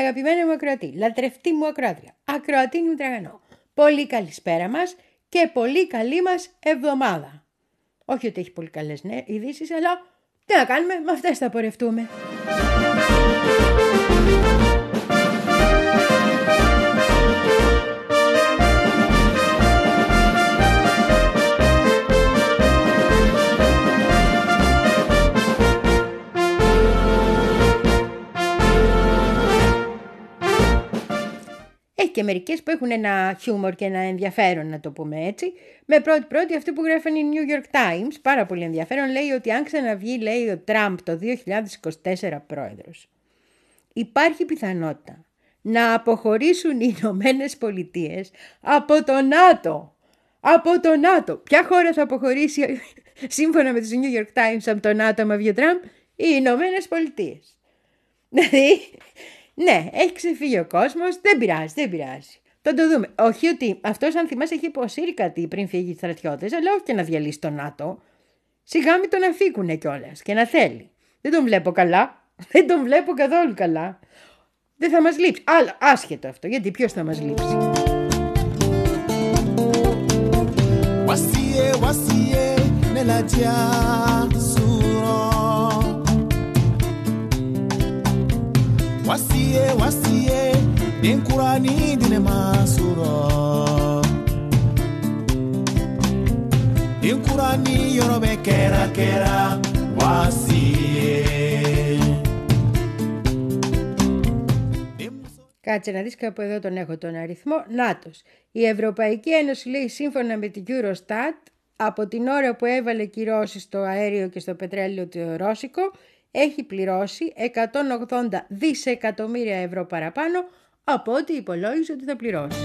Πολύ αγαπημένο μου ακροατή, λατρευτή μου ακροάτρια, ακροατή μου τραγανό. Πολύ καλησπέρα μας και πολύ καλή μας εβδομάδα. Όχι ότι έχει πολύ καλές ειδήσεις, αλλά τι να κάνουμε, με αυτές θα πορευτούμε. Έχει και μερικές που έχουν ένα χιούμορ και ένα ενδιαφέρον, να το πούμε έτσι. Με πρώτη-πρώτη αυτή που γράφουν οι New York Times, πάρα πολύ ενδιαφέρον, λέει ότι αν ξαναβγεί, λέει ο Τραμπ το 2024 πρόεδρος, υπάρχει πιθανότητα να αποχωρήσουν οι Ηνωμένες Πολιτείες από το ΝΑΤΟ. Από το ΝΑΤΟ. Ποια χώρα θα αποχωρήσει σύμφωνα με τους New York Times από το ΝΑΤΟ με βγει Τραμπ, οι Ηνωμένες Πολιτείες. Δηλαδή, ναι, έχει ξεφύγει ο κόσμος, δεν πειράζει, δεν πειράζει. Θα το δούμε. Όχι ότι αυτός, αν θυμάσαι, έχει υποσύρει κάτι πριν φύγει οι στρατιώτες, αλλά όχι και να διαλύσει το ΝΑΤΟ. Σιγά μην τον αφήκουνε κιόλας και να θέλει. Δεν τον βλέπω καλά. Δεν τον βλέπω καθόλου καλά. Δεν θα μας λείψει. Αλλά άσχετο αυτό, γιατί ποιος θα μας λείψει; Wasije, wasije, wasiye wasiye dinkurani dine masuro dinkurani yorobe kera kera wasiye Κάτσε να δεις κάπου εδώ τον έχω τον αριθμό. Νάτος. Η Ευρωπαϊκή Ένωση λέει σύμφωνα με την Eurostat από την ώρα που έβαλε κυρώσεις στο αέριο και στο πετρέλαιο το ρώσικο έχει πληρώσει 180 δισεκατομμύρια ευρώ παραπάνω από ό,τι υπολόγισε ότι θα πληρώσει.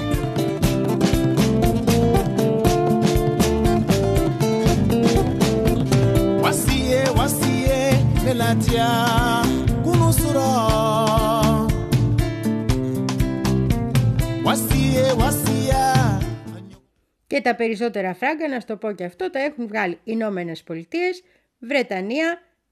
Και τα περισσότερα φράγκα, να στο πω και αυτό, τα έχουν βγάλει Ηνωμένες Πολιτείες, Βρετανία,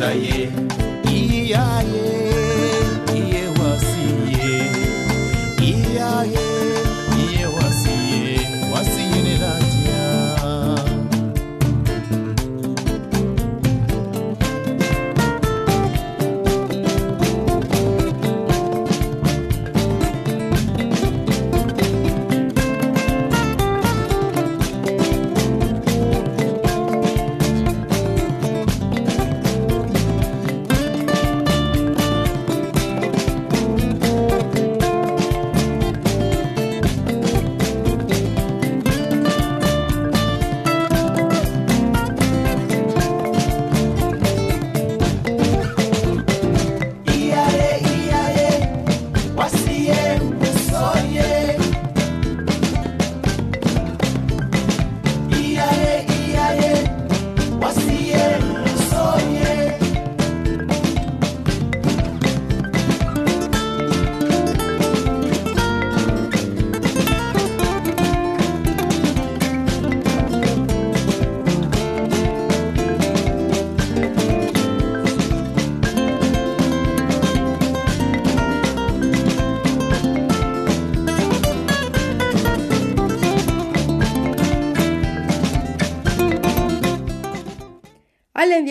Iaiê, iaie.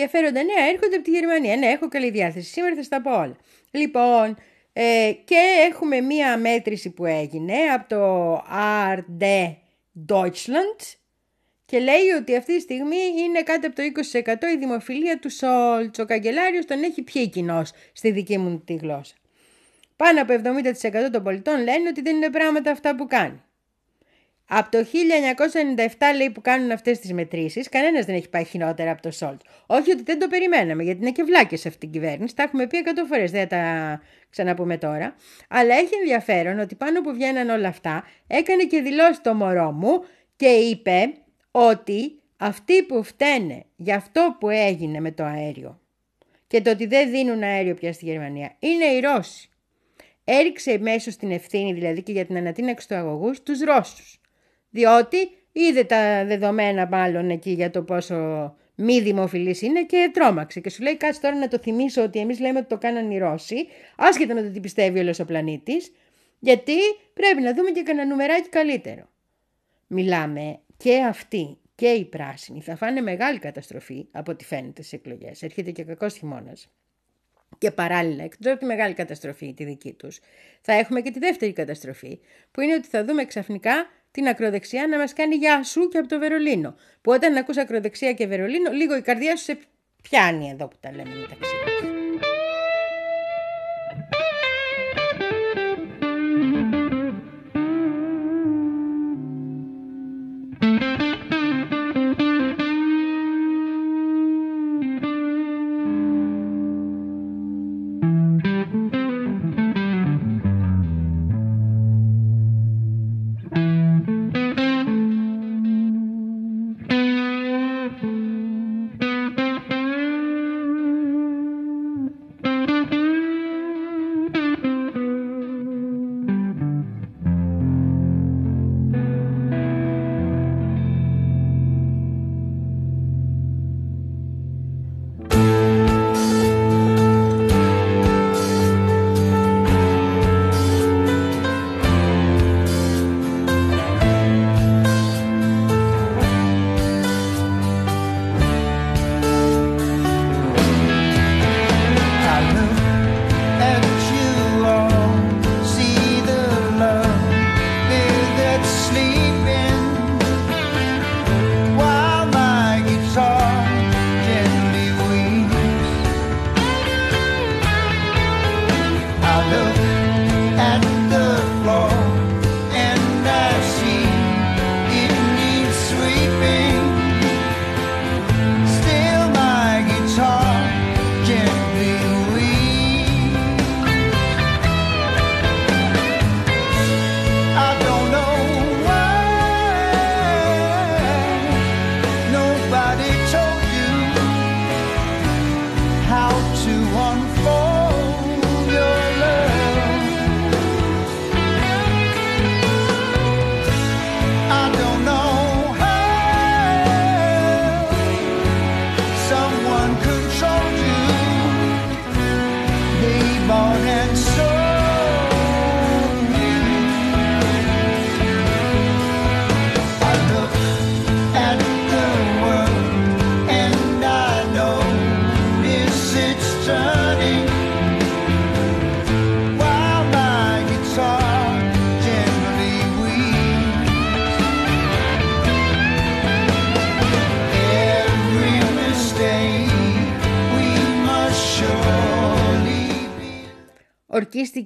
Ενδιαφέροντα νέα έρχονται από τη Γερμανία. Ναι, έχω καλή διάθεση. Σήμερα θα στα πω όλα. Λοιπόν, ε, και έχουμε μία μέτρηση που έγινε από το ARD Deutschland και λέει ότι αυτή τη στιγμή είναι κάτω από το 20% η δημοφιλία του Σόλτς. Ο καγκελάριος τον έχει πιει κοινός στη δική μου τη γλώσσα. Πάνω από 70% των πολιτών λένε ότι δεν είναι πράγματα αυτά που κάνει. Από το 1997 λέει που κάνουν αυτές τις μετρήσεις, κανένας δεν έχει πάει χειρότερα από το Σόλτ. Όχι ότι δεν το περιμέναμε, γιατί είναι και βλάκε αυτή την κυβέρνηση. Τα έχουμε πει εκατό φορές, δεν τα ξαναπούμε τώρα. Αλλά έχει ενδιαφέρον ότι πάνω που βγαίναν όλα αυτά, έκανε και δηλώσεις το μωρό μου και είπε ότι αυτοί που φταίνε για αυτό που έγινε με το αέριο και το ότι δεν δίνουν αέριο πια στη Γερμανία είναι οι Ρώσοι. Έριξε μέσω στην ευθύνη δηλαδή και για την ανατείναξη του αγωγού στους Ρώσους. Διότι είδε τα δεδομένα μάλλον εκεί για το πόσο μη δημοφιλής είναι και τρόμαξε. Και σου λέει: Κάτσε τώρα να το θυμίσω ότι εμείς λέμε ότι το κάναν οι Ρώσοι, άσχετα με το τι πιστεύει όλος ο πλανήτης, γιατί πρέπει να δούμε και κανένα νουμεράκι καλύτερο. Μιλάμε και αυτοί και οι πράσινοι θα φάνε μεγάλη καταστροφή από ό,τι φαίνεται στις εκλογές. Έρχεται και κακός χειμώνας. Και παράλληλα, εκτός από τη μεγάλη καταστροφή τη δική τους, θα έχουμε και τη δεύτερη καταστροφή, που είναι ότι θα δούμε ξαφνικά την ακροδεξιά να μας κάνει γεια σου και από το Βερολίνο. Που όταν ακούς ακροδεξιά και Βερολίνο, λίγο η καρδιά σου σε πιάνει εδώ που τα λέμε μεταξύ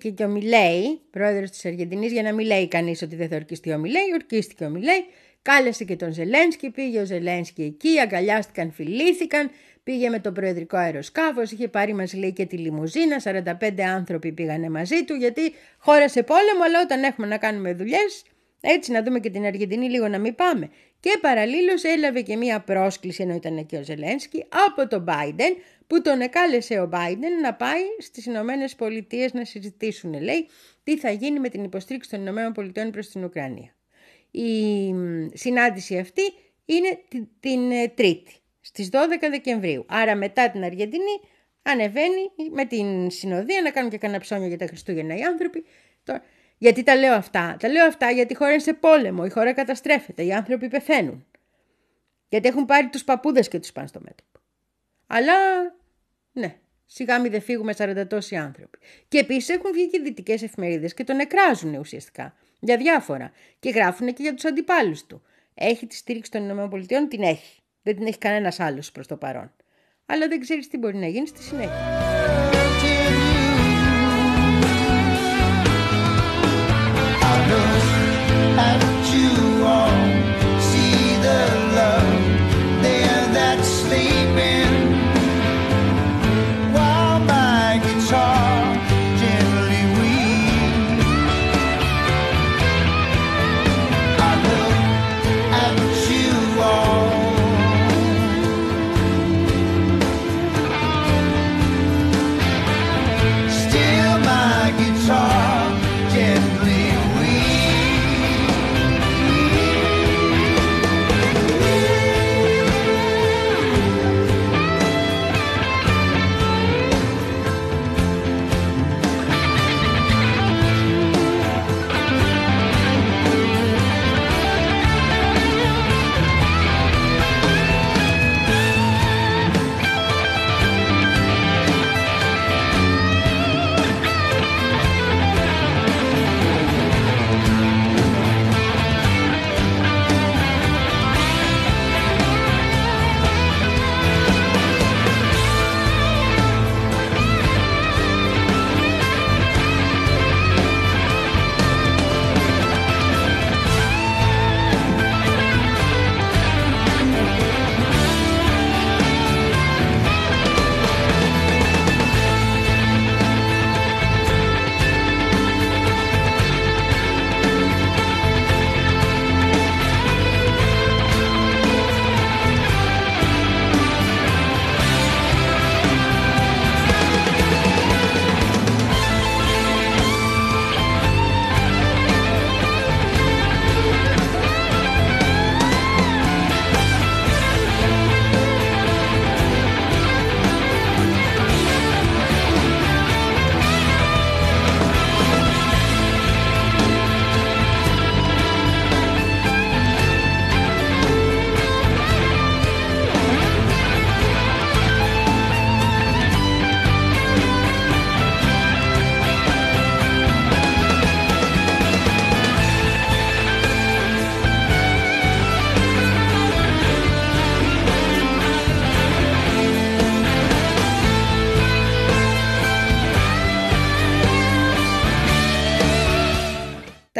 ορκίστηκε και ο Μιλέη, πρόεδρος της Αργεντινής, για να μην λέει κανείς ότι δεν θα ορκιστεί ο Μιλέη, ορκίστηκε ο Μιλέη, κάλεσε και τον Ζελένσκι, πήγε ο Ζελένσκι εκεί, αγκαλιάστηκαν, φιλήθηκαν, πήγε με το προεδρικό αεροσκάφος, είχε πάρει μας λέει και τη λιμουζίνα, 45 άνθρωποι πήγανε μαζί του, γιατί χώρα σε πόλεμο, αλλά όταν έχουμε να κάνουμε δουλειές, έτσι να δούμε και την Αργεντινή λίγο να μην πάμε. Και παραλλήλως έλαβε και μία πρόσκληση, ενώ ήταν και ο Ζελένσκι, από τον Biden, που τον εκάλεσε ο Biden να πάει στις Ηνωμένες Πολιτείες να συζητήσουν, λέει, τι θα γίνει με την υποστήριξη των Ηνωμένων Πολιτείων προς την Ουκρανία. Η συνάντηση αυτή είναι την ε, Τρίτη, στις 12 Δεκεμβρίου. Άρα μετά την Αργεντινή ανεβαίνει με την συνοδεία να κάνουν και κανένα ψώνιο για τα Χριστούγεννα οι άνθρωποι. Γιατί τα λέω αυτά; Τα λέω αυτά γιατί η χώρα είναι σε πόλεμο, η χώρα καταστρέφεται, οι άνθρωποι πεθαίνουν. Γιατί έχουν πάρει τους παππούδες και τους πάνε στο μέτωπο. Αλλά ναι, σιγά μην δεν φύγουμε 40 τόσοι άνθρωποι. Και επίσης έχουν βγει και δυτικές εφημερίδες και τον εκράζουν ουσιαστικά για διάφορα. Και γράφουν και για τους αντιπάλους του. Έχει τη στήριξη των ΗΠΑ, την έχει. Δεν την έχει κανένας άλλος προς το παρόν. Αλλά δεν ξέρεις τι μπορεί να γίνει στη συνέχεια. you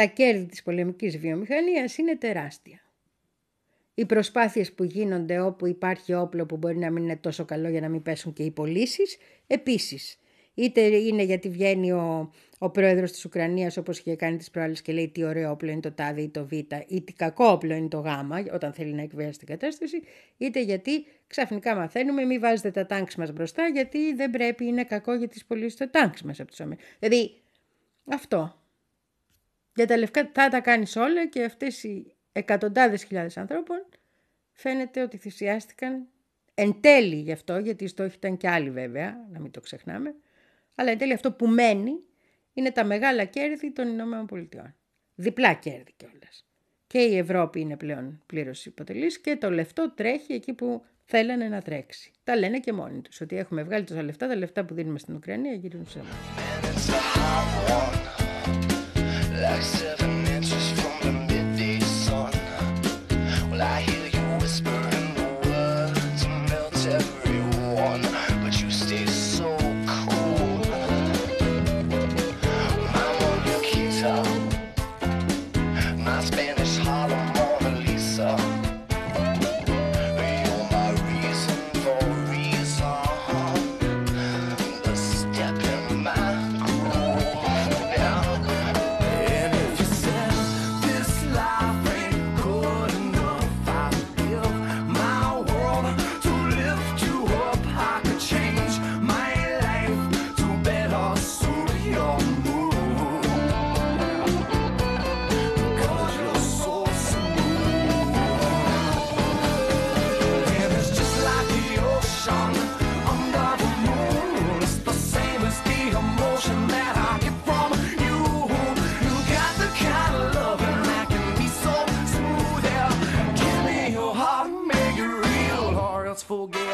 τα κέρδη της πολεμικής βιομηχανίας είναι τεράστια. Οι προσπάθειες που γίνονται όπου υπάρχει όπλο που μπορεί να μην είναι τόσο καλό για να μην πέσουν και οι πωλήσεις, επίσης. Είτε είναι γιατί βγαίνει ο, ο πρόεδρος της Ουκρανίας όπως είχε κάνει τις προάλλες και λέει τι ωραίο όπλο είναι το τάδε ή το β ή τι κακό όπλο είναι το γ όταν θέλει να εκβιάσει την κατάσταση είτε γιατί ξαφνικά μαθαίνουμε μην βάζετε τα τάγκς μας μπροστά γιατί δεν πρέπει είναι κακό για τις πωλήσεις το τάγκς μας από τις Δηλαδή αυτό. Για τα λευκά θα τα κάνεις όλα και αυτές οι εκατοντάδες χιλιάδες ανθρώπων φαίνεται ότι θυσιάστηκαν εν τέλει γι' αυτό, γιατί οι στόχοι ήταν και άλλοι βέβαια, να μην το ξεχνάμε, αλλά εν τέλει αυτό που μένει είναι τα μεγάλα κέρδη των Ηνωμένων Πολιτειών. Διπλά κέρδη κιόλας. Και η Ευρώπη είναι πλέον πλήρως υποτελής και το λεφτό τρέχει εκεί που θέλανε να τρέξει. Τα λένε και μόνοι τους ότι έχουμε βγάλει τόσα λεφτά, τα λεφτά που δίνουμε στην Ουκρανία γυρίζουν σε myself. full gear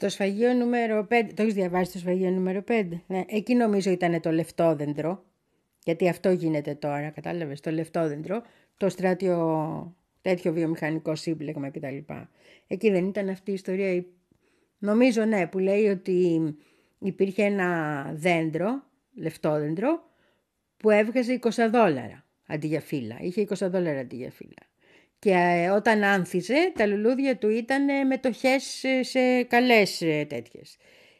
Στο σφαγείο νούμερο 5, το έχεις διαβάσει το σφαγείο νούμερο 5. Ναι, εκεί νομίζω ήταν το λεφτόδεντρο, γιατί αυτό γίνεται τώρα, κατάλαβες, το λεφτόδεντρο, το στράτιο τέτοιο βιομηχανικό σύμπλεγμα κτλ. Εκεί δεν ήταν αυτή η ιστορία, νομίζω ναι, που λέει ότι υπήρχε ένα δέντρο, λεφτόδεντρο, που έβγαζε 20 δόλαρα αντί για φύλλα. Είχε 20 δόλαρα αντί για φύλλα. Και ε, όταν άνθιζε, τα λουλούδια του ήταν μετοχές σε καλές ε, τέτοιες.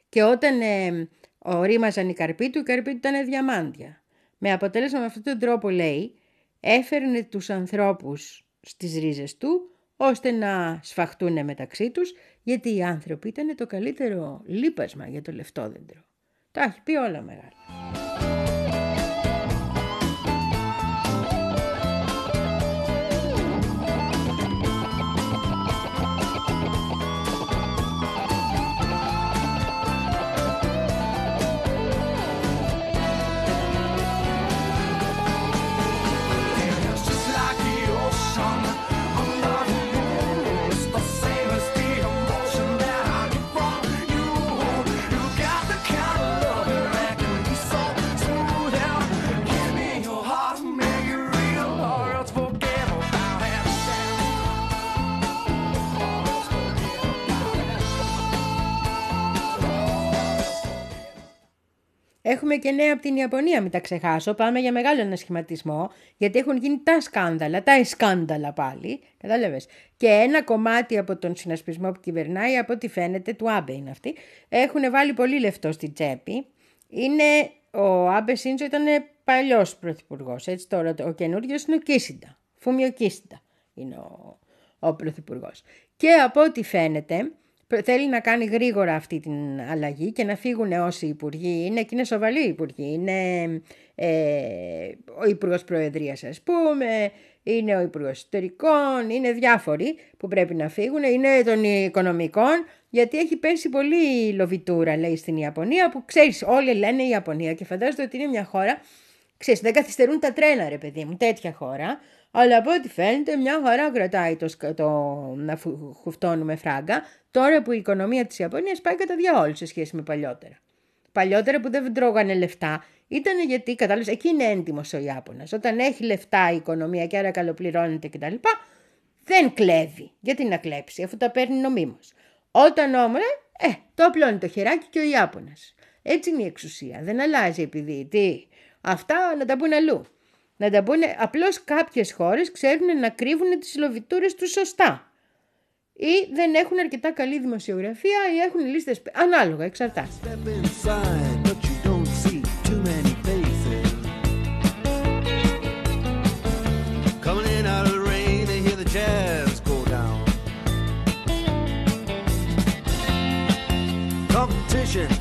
Και όταν ε, ορίμαζαν οι καρποί του, οι καρποί του ήταν διαμάντια. Με αποτέλεσμα με αυτόν τον τρόπο, λέει, έφερνε τους ανθρώπους στις ρίζες του, ώστε να σφαχτούν μεταξύ τους, γιατί οι άνθρωποι ήταν το καλύτερο λίπασμα για το λεφτόδεντρο. Τα έχει πει όλα μεγάλα. Έχουμε και νέα από την Ιαπωνία, μην τα ξεχάσω. Πάμε για μεγάλο ανασχηματισμό, γιατί έχουν γίνει τα σκάνδαλα, τα σκάνδαλα πάλι. Κατάλαβες. Και ένα κομμάτι από τον συνασπισμό που κυβερνάει, από ό,τι φαίνεται, του Άμπε είναι αυτή, έχουν βάλει πολύ λεφτό στην τσέπη. Είναι, ο Άμπε Σίντζο ήταν παλιός πρωθυπουργός. Έτσι τώρα ο καινούριος είναι ο Κίσιντα. Φούμιο Κίσιντα είναι ο, ο πρωθυπουργός. Και από ό,τι φαίνεται, θέλει να κάνει γρήγορα αυτή την αλλαγή και να φύγουν όσοι υπουργοί είναι και είναι σοβαροί υπουργοί. Είναι ε, ο Υπουργός Προεδρίας, ας πούμε, είναι ο Υπουργός Ιστορικών, είναι διάφοροι που πρέπει να φύγουν, είναι των οικονομικών, γιατί έχει πέσει πολύ λοβιτούρα, λέει, στην Ιαπωνία, που ξέρεις, όλοι λένε η Ιαπωνία και φαντάζομαι ότι είναι μια χώρα, ξέρεις, δεν καθυστερούν τα τρένα, ρε παιδί μου, τέτοια χώρα, αλλά από ό,τι φαίνεται μια χαρά κρατάει το, το να χουφτώνουμε φράγκα, τώρα που η οικονομία της Ιαπωνίας πάει κατά διαόλου σε σχέση με παλιότερα. Παλιότερα που δεν τρώγανε λεφτά ήταν γιατί, κατάλαβες, εκεί είναι έντιμος ο Ιάπωνας. Όταν έχει λεφτά η οικονομία και άρα καλοπληρώνεται κτλ., δεν κλέβει. Γιατί να κλέψει, αφού τα παίρνει νομίμως. Όταν όμως, ε, ε, το απλώνει το χεράκι και ο Ιάπωνας. Έτσι είναι η εξουσία. Δεν αλλάζει επειδή τι. Αυτά να τα πούνε αλλού. Να τα πούνε, απλώς κάποιες χώρες ξέρουν να κρύβουν τις λοβιτούρες τους σωστά. Ή δεν έχουν αρκετά καλή δημοσιογραφία ή έχουν λίστες ανάλογα, εξαρτάται. in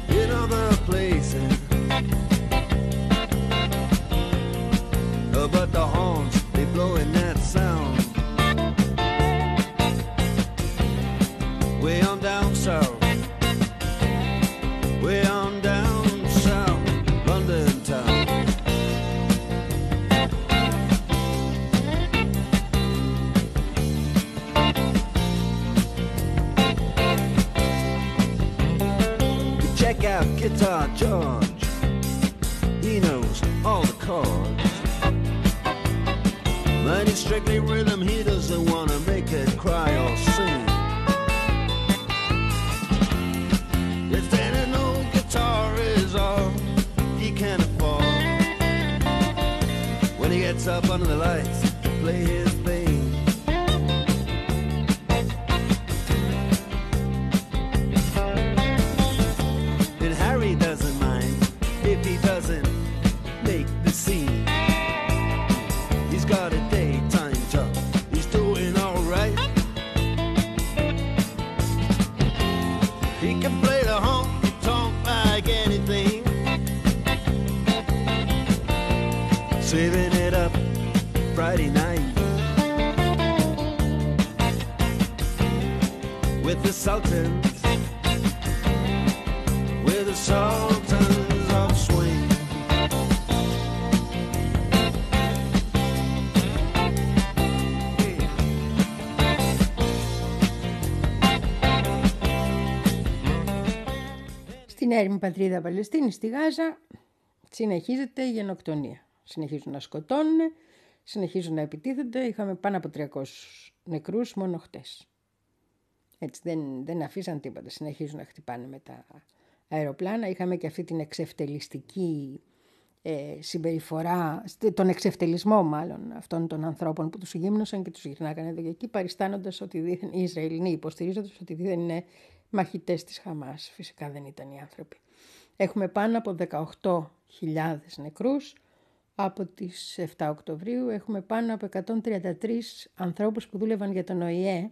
Guitar George. He knows all the chords. But he's strictly rhythm, he doesn't want to make it cry or sing. If any no guitar is all he can afford, when he gets up under the lights play his Στην έρημη πατρίδα Παλαιστίνης, στη Γάζα, συνεχίζεται η γενοκτονία. Συνεχίζουν να σκοτώνουν, συνεχίζουν να επιτίθενται. Είχαμε πάνω από 300 νεκρούς μόνο χτες. Έτσι δεν, δεν αφήσαν τίποτα. Συνεχίζουν να χτυπάνε με τα αεροπλάνα. Είχαμε και αυτή την εξευτελιστική ε, συμπεριφορά, τον εξευτελισμό μάλλον αυτών των ανθρώπων που τους γύμνωσαν και τους γυρνάγανε εδώ και εκεί παριστάνοντας ότι δίθεν, οι Ισραηλινοί υποστηρίζοντας ότι δίθεν είναι μαχητές της Χαμάς. Φυσικά δεν ήταν οι άνθρωποι. Έχουμε πάνω από 18.000 νεκρούς. Από τις 7 Οκτωβρίου έχουμε πάνω από 133 ανθρώπους που δούλευαν για τον ΟΗΕ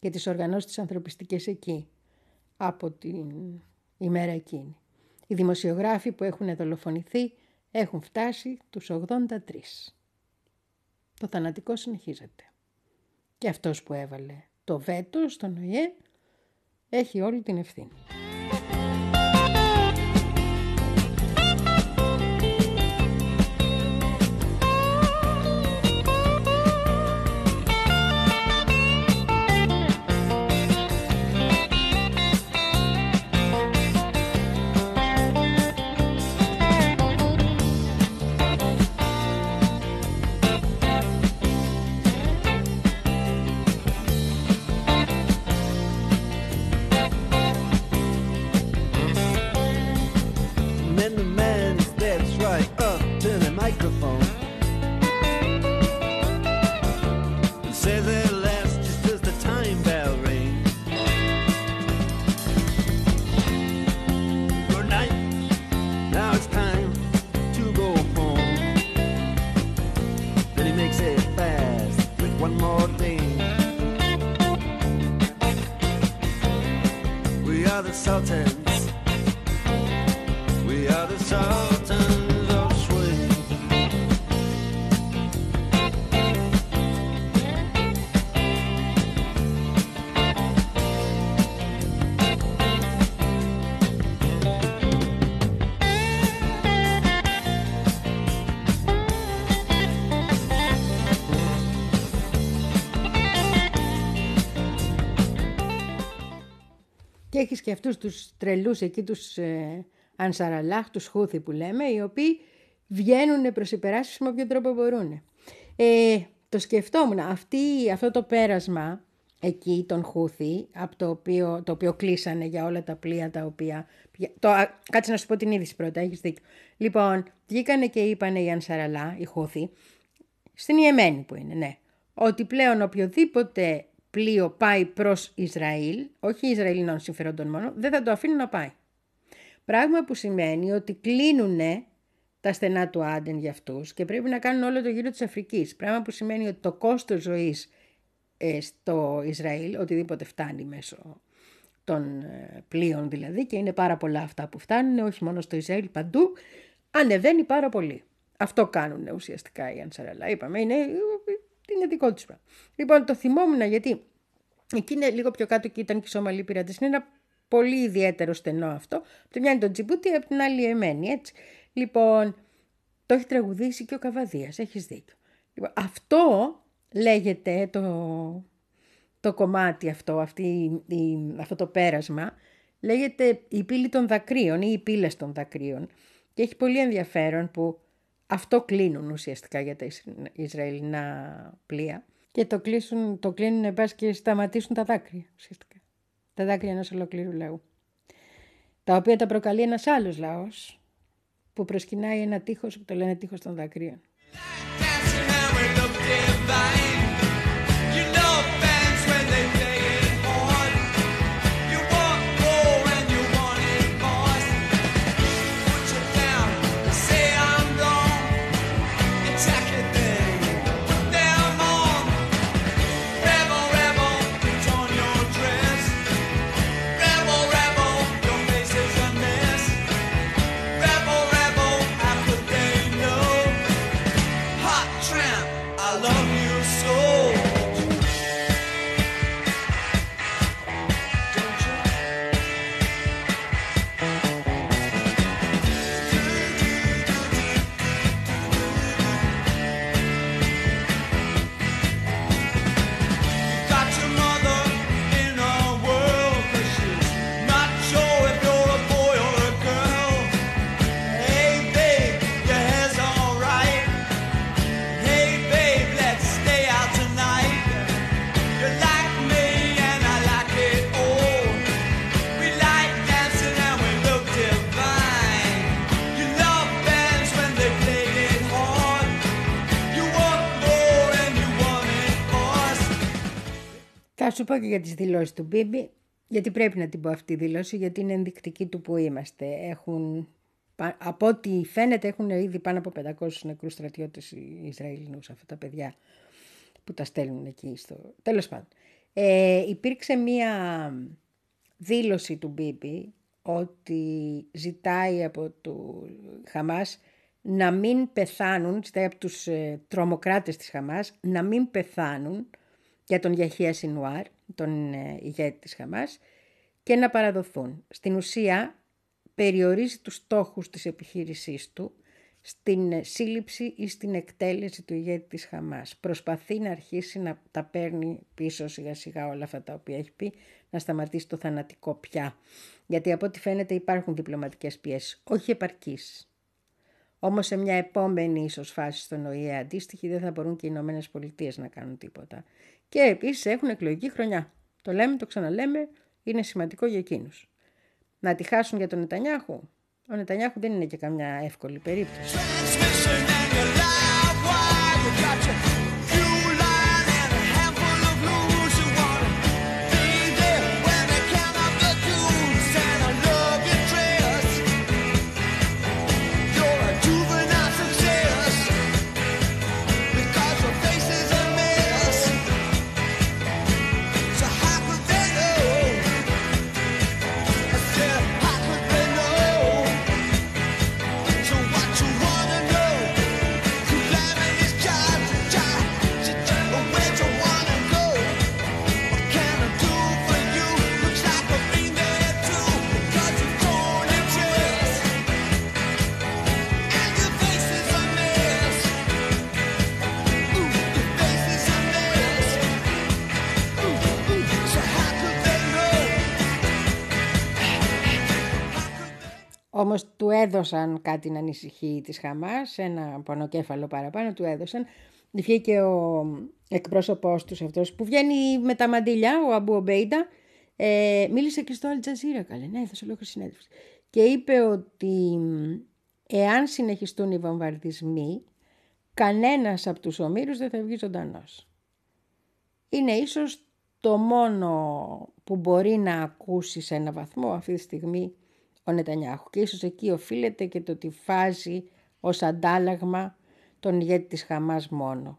και τις οργανώσεις της ανθρωπιστικές εκεί από την ημέρα εκείνη. Οι δημοσιογράφοι που έχουν δολοφονηθεί έχουν φτάσει τους 83. Το θανατικό συνεχίζεται. Και αυτός που έβαλε το βέτο στον ΟΗΕ έχει όλη την ευθύνη. Και αυτούς τους τρελούς εκεί τους ε, Ανσαραλάχ, τους Χούθη που λέμε, οι οποίοι βγαίνουν προς υπεράσπιση με όποιο τρόπο μπορούν. Ε, το σκεφτόμουν, αυτή, αυτό το πέρασμα εκεί τον Χούθη, από το οποίο, το οποίο κλείσανε για όλα τα πλοία τα οποία... Το, κάτσε να σου πω την είδηση πρώτα, έχεις δίκιο. Λοιπόν, βγήκανε και είπανε οι Ανσαραλά, οι Χούθη, στην Ιεμένη που είναι, ναι, ότι πλέον οποιοδήποτε πλοίο πάει προς Ισραήλ, όχι Ισραηλινών συμφερόντων μόνο, δεν θα το αφήνουν να πάει. Πράγμα που σημαίνει ότι κλείνουν τα στενά του Άντεν για αυτούς και πρέπει να κάνουν όλο το γύρο της Αφρικής. Πράγμα που σημαίνει ότι το κόστος ζωής ε, στο Ισραήλ, οτιδήποτε φτάνει μέσω των ε, πλοίων δηλαδή και είναι πάρα πολλά αυτά που φτάνουν, όχι μόνο στο Ισραήλ, παντού, ανεβαίνει πάρα πολύ. Αυτό κάνουν ουσιαστικά οι Ανσαραλά. Είπαμε, είναι, είναι δικό τους πράγμα. Λοιπόν, το θυμόμουν γιατί εκεί είναι λίγο πιο κάτω και ήταν και οι Σομαλοί πειρατέ. Είναι ένα πολύ ιδιαίτερο στενό αυτό. Από τη μια είναι το Τζιμπούτι, από την άλλη η Εμένη, έτσι. Λοιπόν, το έχει τραγουδήσει και ο Καβαδίας. Έχεις δίκιο. Λοιπόν, αυτό λέγεται το, το κομμάτι αυτό, αυτή, η, αυτό το πέρασμα, λέγεται η πύλη των δακρύων ή οι πύλες των δακρύων. Και έχει πολύ ενδιαφέρον που αυτό κλείνουν ουσιαστικά για τα Ισραηλινά πλοία. Και το, κλείσουν, το κλείνουν πας και σταματήσουν τα δάκρυα ουσιαστικά. Τα δάκρυα ενός ολοκλήρου λαού. Τα οποία τα προκαλεί ένας άλλος λαός που προσκυνάει ένα τείχος που το λένε τείχος των δακρύων. Πω και για τις δηλώσεις του Μπίμπι, γιατί πρέπει να την πω αυτή τη δήλωση, γιατί είναι ενδεικτική του που είμαστε. Έχουν, από ό,τι φαίνεται έχουν ήδη πάνω από 500 νεκρούς στρατιώτες Ισραηλινούς αυτά τα παιδιά που τα στέλνουν εκεί στο... Τέλος πάντων. Ε, υπήρξε μία δήλωση του Μπίμπι ότι ζητάει από του Χαμάς να μην πεθάνουν, ζητάει από τους ε, τρομοκράτες της Χαμάς να μην πεθάνουν για τον Γιαχία Σινουάρ, τον ε, ηγέτη της Χαμάς, και να παραδοθούν. Στην ουσία περιορίζει τους στόχους της επιχείρησής του στην ε, σύλληψη ή στην εκτέλεση του ηγέτη της Χαμάς. Προσπαθεί να αρχίσει να τα παίρνει πίσω σιγά σιγά όλα αυτά τα οποία έχει πει, να σταματήσει το θανατικό πια. Γιατί από ό,τι φαίνεται υπάρχουν διπλωματικές πιέσεις, όχι επαρκείς. Όμως σε μια επόμενη ίσω φάση στον ΟΗΕ αντίστοιχη δεν θα μπορούν και οι Ηνωμένες Πολιτείες να κάνουν τίποτα. Και επίσης έχουν εκλογική χρονιά. Το λέμε, το ξαναλέμε, είναι σημαντικό για εκείνους. Να τη χάσουν για τον Νετανιάχου. Ο Νετανιάχου δεν είναι και καμιά εύκολη περίπτωση. Του έδωσαν κάτι να ανησυχεί της Χαμάς, ένα πονοκέφαλο παραπάνω του έδωσαν. Βγήκε ο εκπρόσωπός τους αυτός που βγαίνει με τα μαντήλια, ο Αμπού Ομπέιντα, ε, μίλησε και στο Αλτζαζίρα, καλέ, ναι, θα σε λέω συνέντευξη. Και είπε ότι εάν συνεχιστούν οι βομβαρδισμοί, κανένας από τους ομήρους δεν θα βγει ζωντανός. Είναι ίσως το μόνο που μπορεί να ακούσει σε ένα βαθμό αυτή τη στιγμή ο Νετανιάχου. Και ίσως εκεί οφείλεται και το ότι φάζει ως αντάλλαγμα τον ηγέτη της Χαμάς μόνο.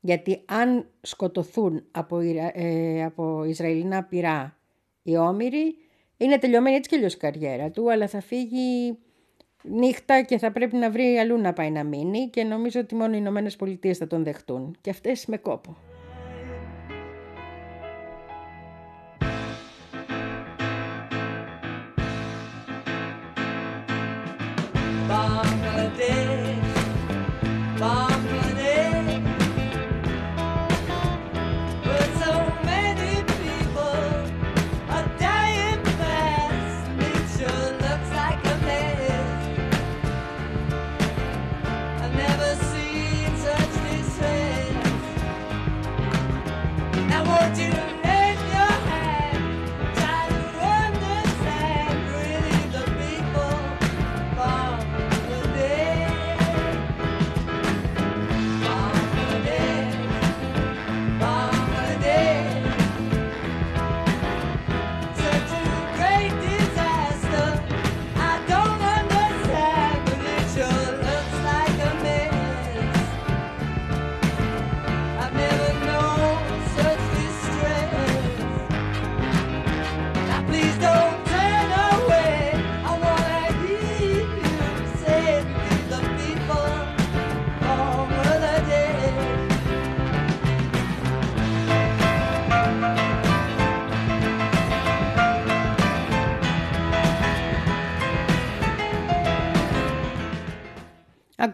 Γιατί αν σκοτωθούν από, ε, από Ισραηλινά πυρά οι όμοιροι, είναι τελειωμένη έτσι και αλλιώς η καριέρα του, αλλά θα φύγει νύχτα και θα πρέπει να βρει αλλού να πάει να μείνει και νομίζω ότι μόνο οι Ηνωμένες Πολιτείες θα τον δεχτούν. Και αυτές με κόπο.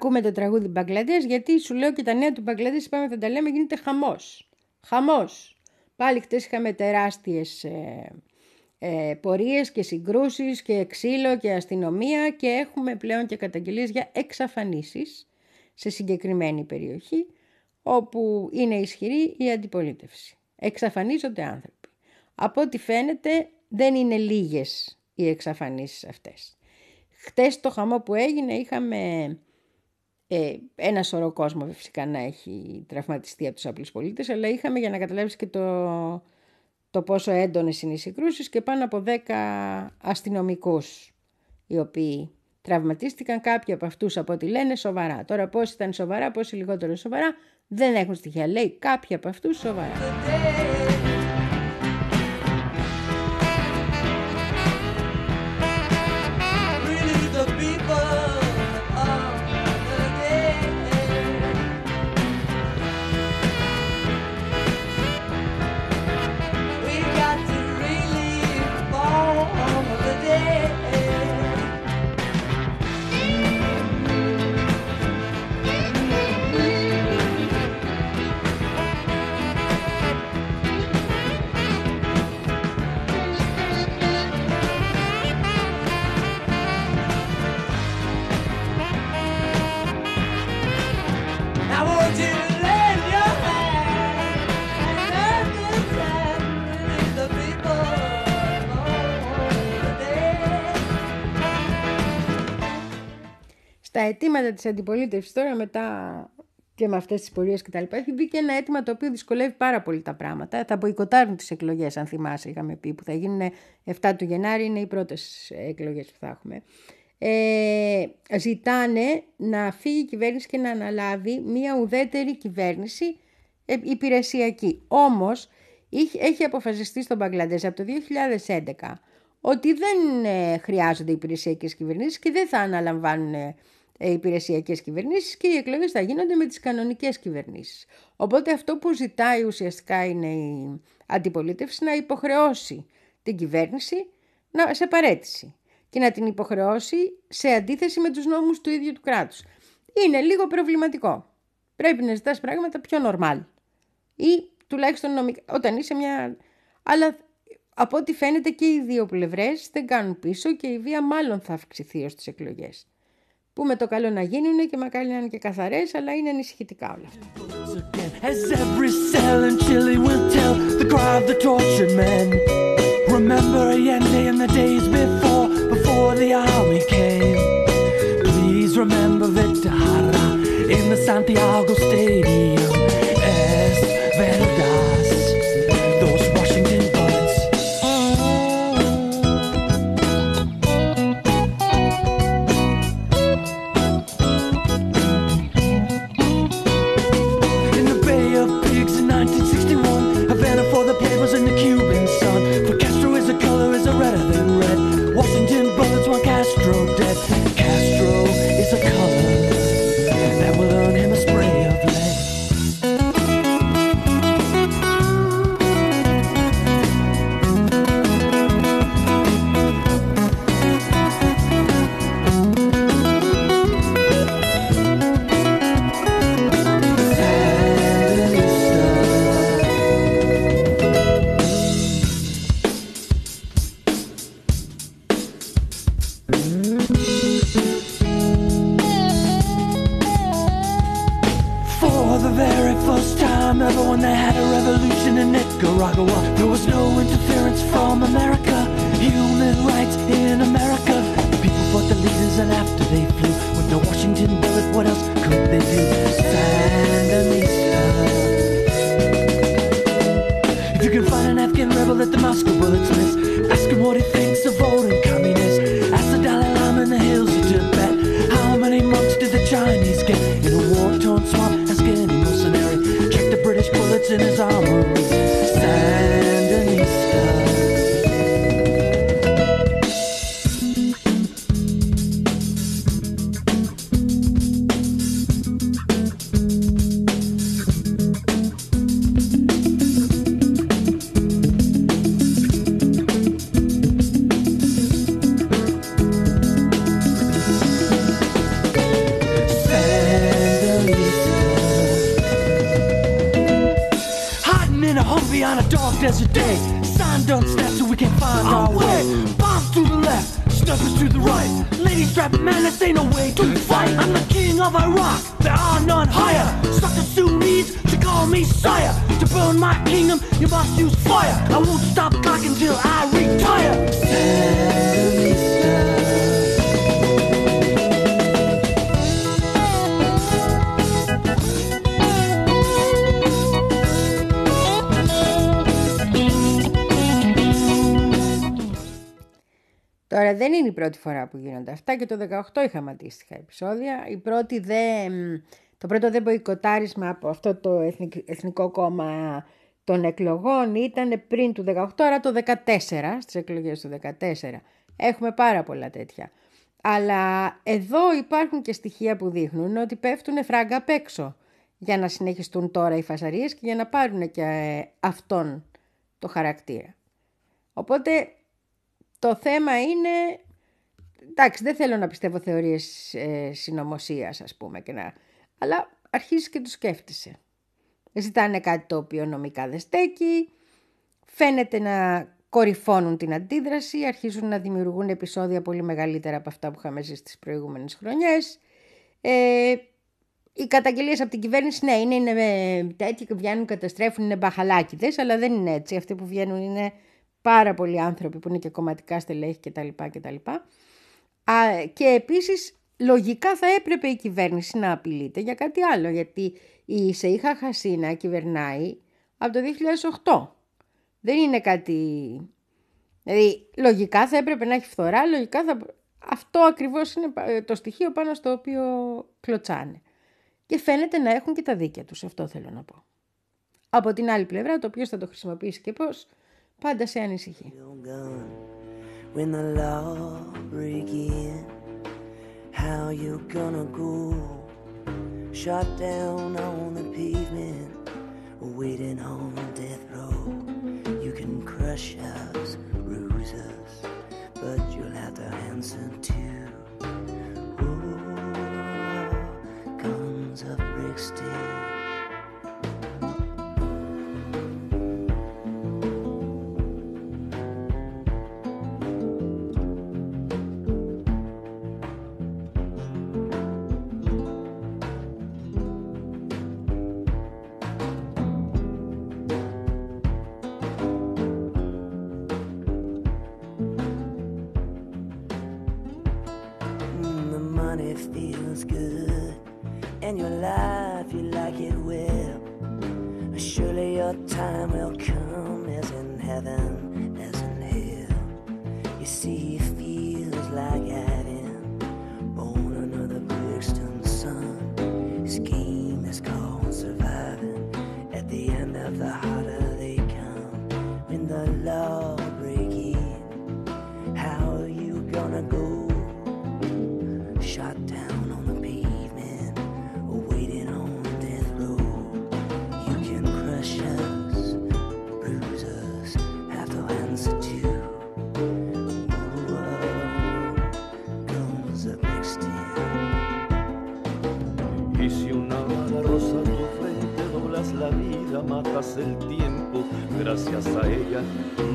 Ακούμε το τραγούδι Μπαγκλαντές γιατί σου λέω και τα νέα του Μπαγκλαντές πάμε θα τα λέμε γίνεται χαμός. Χαμός. Πάλι χτες είχαμε τεράστιες ε, ε, πορείες και συγκρούσεις και ξύλο και αστυνομία και έχουμε πλέον και καταγγελίες για εξαφανίσεις σε συγκεκριμένη περιοχή όπου είναι ισχυρή η αντιπολίτευση. Εξαφανίζονται άνθρωποι. Από ό,τι φαίνεται δεν είναι λίγες οι εξαφανίσεις αυτές. Χτες το χαμό που έγινε είχαμε ε, ένα σωρό κόσμο φυσικά να έχει τραυματιστεί από τους απλούς πολίτες, αλλά είχαμε για να καταλάβεις και το, το πόσο έντονες είναι οι συγκρούσεις και πάνω από 10 αστυνομικούς οι οποίοι τραυματίστηκαν κάποιοι από αυτούς από ό,τι λένε σοβαρά. Τώρα πώς ήταν σοβαρά, πώς λιγότερο σοβαρά δεν έχουν στοιχεία. Λέει κάποιοι από αυτούς σοβαρά. Αιτήματα της αντιπολίτευσης τώρα μετά και με αυτές τις πορείες και τα λοιπά έχει μπει και ένα αίτημα το οποίο δυσκολεύει πάρα πολύ τα πράγματα. Θα μποϊκοτάρουν τις εκλογές αν θυμάσαι είχαμε πει που θα γίνουν 7 του Γενάρη είναι οι πρώτες εκλογές που θα έχουμε. Ε, ζητάνε να φύγει η κυβέρνηση και να αναλάβει μια ουδέτερη κυβέρνηση ε, υπηρεσιακή. Όμως έχει αποφασιστεί στον Μπαγκλαντές από το 2011 ότι δεν ε, χρειάζονται υπηρεσιακές κυβερνήσεις και δεν θα αναλαμβάνουν ε, υπηρεσιακές κυβερνήσεις και οι εκλογές θα γίνονται με τις κανονικές κυβερνήσεις. Οπότε αυτό που ζητάει ουσιαστικά είναι η αντιπολίτευση να υποχρεώσει την κυβέρνηση να, σε παρέτηση και να την υποχρεώσει σε αντίθεση με τους νόμους του ίδιου του κράτους. Είναι λίγο προβληματικό. Πρέπει να ζητάς πράγματα πιο νορμάλ ή τουλάχιστον νομικά, όταν είσαι μια... Αλλά από ό,τι φαίνεται και οι δύο πλευρές δεν κάνουν πίσω και η βία μάλλον θα αυξηθεί ως τις εκλογές. Που με το καλό να γίνουν και μακάρι να είναι και καθαρές, αλλά είναι ανησυχητικά όλα αυτά. Remember Allende in the days before, For the very first time ever when they had a revolution in Nicaragua, there was no interference from America. Human rights in America. The people fought the leaders and after they flew. With no Washington bullet, what else could they do? Sandinista. If you can find an Afghan rebel, at the Moscow bullets miss. Ask him what he thinks. Es verdad. δεν είχαμε αντίστοιχα επεισόδια. Η πρώτη δεν, το πρώτο δεν μποϊκοτάρισμα από αυτό το Εθνικό Κόμμα των εκλογών ήταν πριν του 18, άρα το 14, στις εκλογές του 14. Έχουμε πάρα πολλά τέτοια. Αλλά εδώ υπάρχουν και στοιχεία που δείχνουν ότι πέφτουν φράγκα απ' έξω για να συνεχιστούν τώρα οι φασαρίες και για να πάρουν και αυτόν το χαρακτήρα. Οπότε το θέμα είναι, εντάξει δεν θέλω να πιστεύω θεωρίες ε, συνωμοσίας ας πούμε και να, αλλά αρχίζεις και το σκέφτεσαι. Ζητάνε κάτι το οποίο νομικά δεν στέκει, φαίνεται να κορυφώνουν την αντίδραση, αρχίζουν να δημιουργούν επεισόδια πολύ μεγαλύτερα από αυτά που είχαμε ζήσει στις προηγούμενες χρονιές. Ε, οι καταγγελίες από την κυβέρνηση, ναι, είναι, είναι τέτοιοι που βγαίνουν, καταστρέφουν, είναι μπαχαλάκιδες, αλλά δεν είναι έτσι. Αυτοί που βγαίνουν είναι πάρα πολλοί άνθρωποι που είναι και κομματικά στελέχη κτλ. κτλ. Α, και επίσης λογικά θα έπρεπε η κυβέρνηση να απειλείται για κάτι άλλο, γιατί η Σεϊχα Χασίνα κυβερνάει από το 2008. Δεν είναι κάτι... Δηλαδή, λογικά θα έπρεπε να έχει φθορά, λογικά θα... Αυτό ακριβώς είναι το στοιχείο πάνω στο οποίο κλωτσάνε. Και φαίνεται να έχουν και τα δίκαια τους, αυτό θέλω να πω. Από την άλλη πλευρά, το οποίο θα το χρησιμοποιήσει και πώς, πάντα σε ανησυχεί. When the law begin, how you gonna go? Shot down on the pavement, waiting on death row. You can crush us, bruise us, but you'll have to answer too. Oh, guns of Brixton. money your life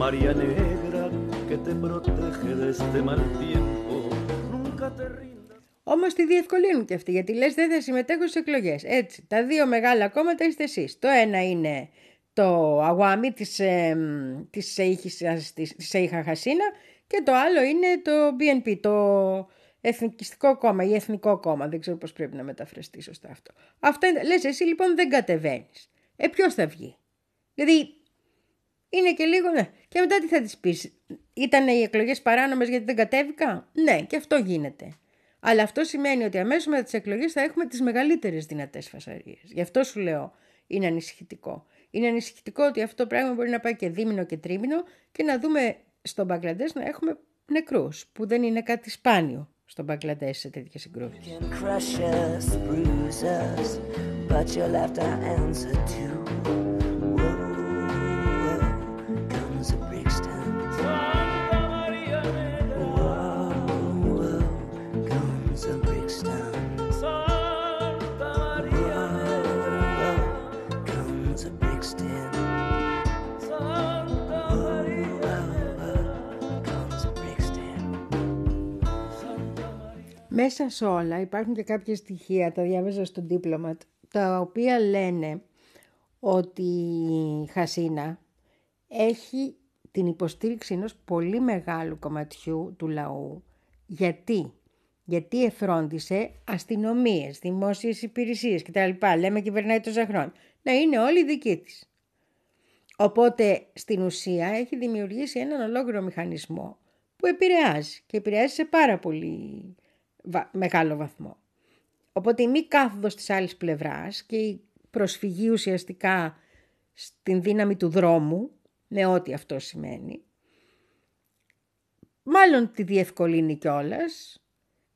María Negra, que te protege de este mal tiempo, nunca te rindas. Όμως τη διευκολύνουν και αυτοί, γιατί λες δεν θα συμμετέχω στις εκλογές. Έτσι, τα δύο μεγάλα κόμματα είστε εσείς. Το ένα είναι το αγουάμι της ε, της Σεΐχης- της- της Σέιχα Χασίνα και το άλλο είναι το BNP, το Εθνικιστικό κόμμα ή Εθνικό κόμμα. Δεν ξέρω πώς πρέπει να μεταφραστεί σωστά αυτό. Αυτό είναι, λες εσύ λοιπόν δεν κατεβαίνεις. Ε ποιος θα βγει; Δηλαδή είναι και λίγο, ναι. Και μετά τι θα της πεις; Ήταν οι εκλογές παράνομες γιατί δεν κατέβηκα; Ναι, και αυτό γίνεται. Αλλά αυτό σημαίνει ότι αμέσως μετά τις εκλογές θα έχουμε τις μεγαλύτερες δυνατές φασαρίες. Γι' αυτό σου λέω είναι ανησυχητικό. Είναι ανησυχητικό ότι αυτό το πράγμα μπορεί να πάει και δίμηνο και τρίμηνο και να δούμε στον Μπαγκλαντές να έχουμε νεκρούς, που δεν είναι κάτι σπάνιο στον Μπαγκλαντές σε τέτοιες συγκρούσεις. can crush us, bruise us, but you'll have to answer to. Μέσα σε όλα υπάρχουν και κάποια στοιχεία, τα διάβαζα στο Diplomat, τα οποία λένε ότι η Χασίνα έχει την υποστήριξη ενός πολύ μεγάλου κομματιού του λαού. Γιατί; Γιατί εφρόντισε αστυνομίες, δημόσιες υπηρεσίες κτλ. Λέμε κυβερνάει τόσα χρόνια. Να είναι όλοι δικοί της. Οπότε στην ουσία έχει δημιουργήσει έναν ολόκληρο μηχανισμό που επηρεάζει και επηρεάζει σε πάρα πολύ βα- μεγάλο βαθμό. Οπότε η μη κάθοδος της άλλης πλευράς και η προσφυγή ουσιαστικά στην δύναμη του δρόμου, με ό,τι αυτό σημαίνει, μάλλον τη διευκολύνει κιόλας.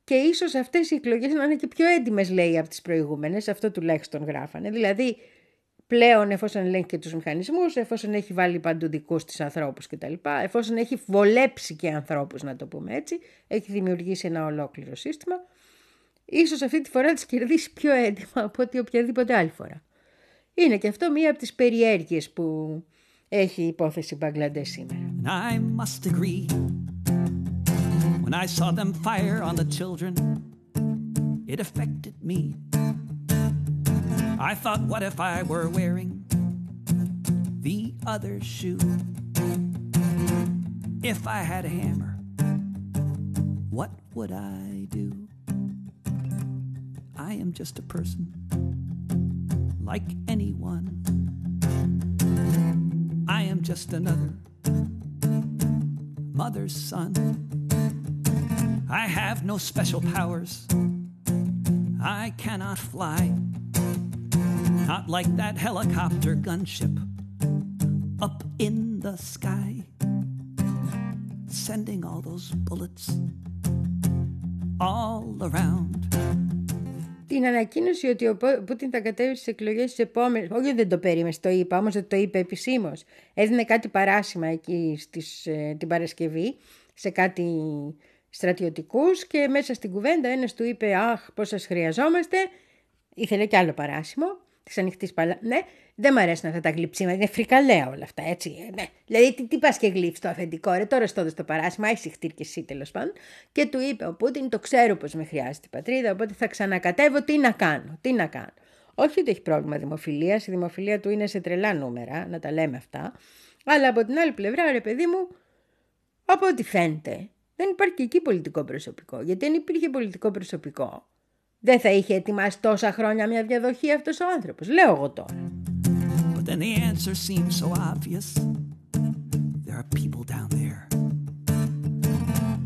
Και ίσως αυτές οι εκλογές να είναι και πιο έντιμες, λέει, από τις προηγούμενες. Αυτό τουλάχιστον γράφανε. Δηλαδή, πλέον εφόσον ελέγχει και τους μηχανισμούς, εφόσον έχει βάλει παντού δικούς της ανθρώπους κτλ. Εφόσον έχει βολέψει και ανθρώπους, να το πούμε έτσι, έχει δημιουργήσει ένα ολόκληρο σύστημα, ίσως αυτή τη φορά τις κερδίσει πιο έντιμα από ότι οποιαδήποτε άλλη φορά. Είναι και αυτό μία από τις περιέργειες που έχει η υπόθεση Μπαγκλαντές σήμερα. And I must agree. When I saw them fire on the children, it affected me. I thought, what if I were wearing the other shoe? If I had a hammer, what would I do? I am just a person, like anyone. I am just another mother's son. I have no special powers. I cannot fly. Not like that helicopter gunship up in the sky, sending all those bullets all around. Την ανακοίνωση ότι ο Πο- Πούτιν θα κατέβει στις εκλογές τι επόμενε. Όχι, δεν το περίμενε, το είπα, όμως δεν το είπε επισήμως. Έδινε κάτι παράσημα εκεί στις, ε, την Παρασκευή σε κάτι στρατιωτικούς και μέσα στην κουβέντα ένας του είπε «Αχ, πώς σας χρειαζόμαστε». Ήθελε κι άλλο παράσημο της ανοιχτής παλά... Ναι, δεν μ' αρέσουν αυτά τα γλυψίματα, είναι φρικαλέα όλα αυτά, έτσι. ε, Ναι. Δηλαδή, τι, τι πας και γλύφεις το αφεντικό, ρε, τώρα στο το παράσημα, άισι χτύρ και εσύ τέλος πάντων. Και του είπε ο Πούτιν, το ξέρω πως με χρειάζεται η πατρίδα, οπότε θα ξανακατεύω, τι να κάνω, τι να κάνω. Όχι ότι έχει πρόβλημα δημοφιλίας, η δημοφιλία του είναι σε τρελά νούμερα, να τα λέμε αυτά. Αλλά από την άλλη πλευρά, ρε παιδί μου, από ό,τι φαίνεται, Δεν υπάρχει και εκεί πολιτικό προσωπικό. Γιατί αν υπήρχε πολιτικό προσωπικό, δεν θα είχε ετοιμάσει τόσα χρόνια μια διαδοχή αυτός ο άνθρωπος. Λέω εγώ τώρα. But then the answer seems so obvious. There are people down there.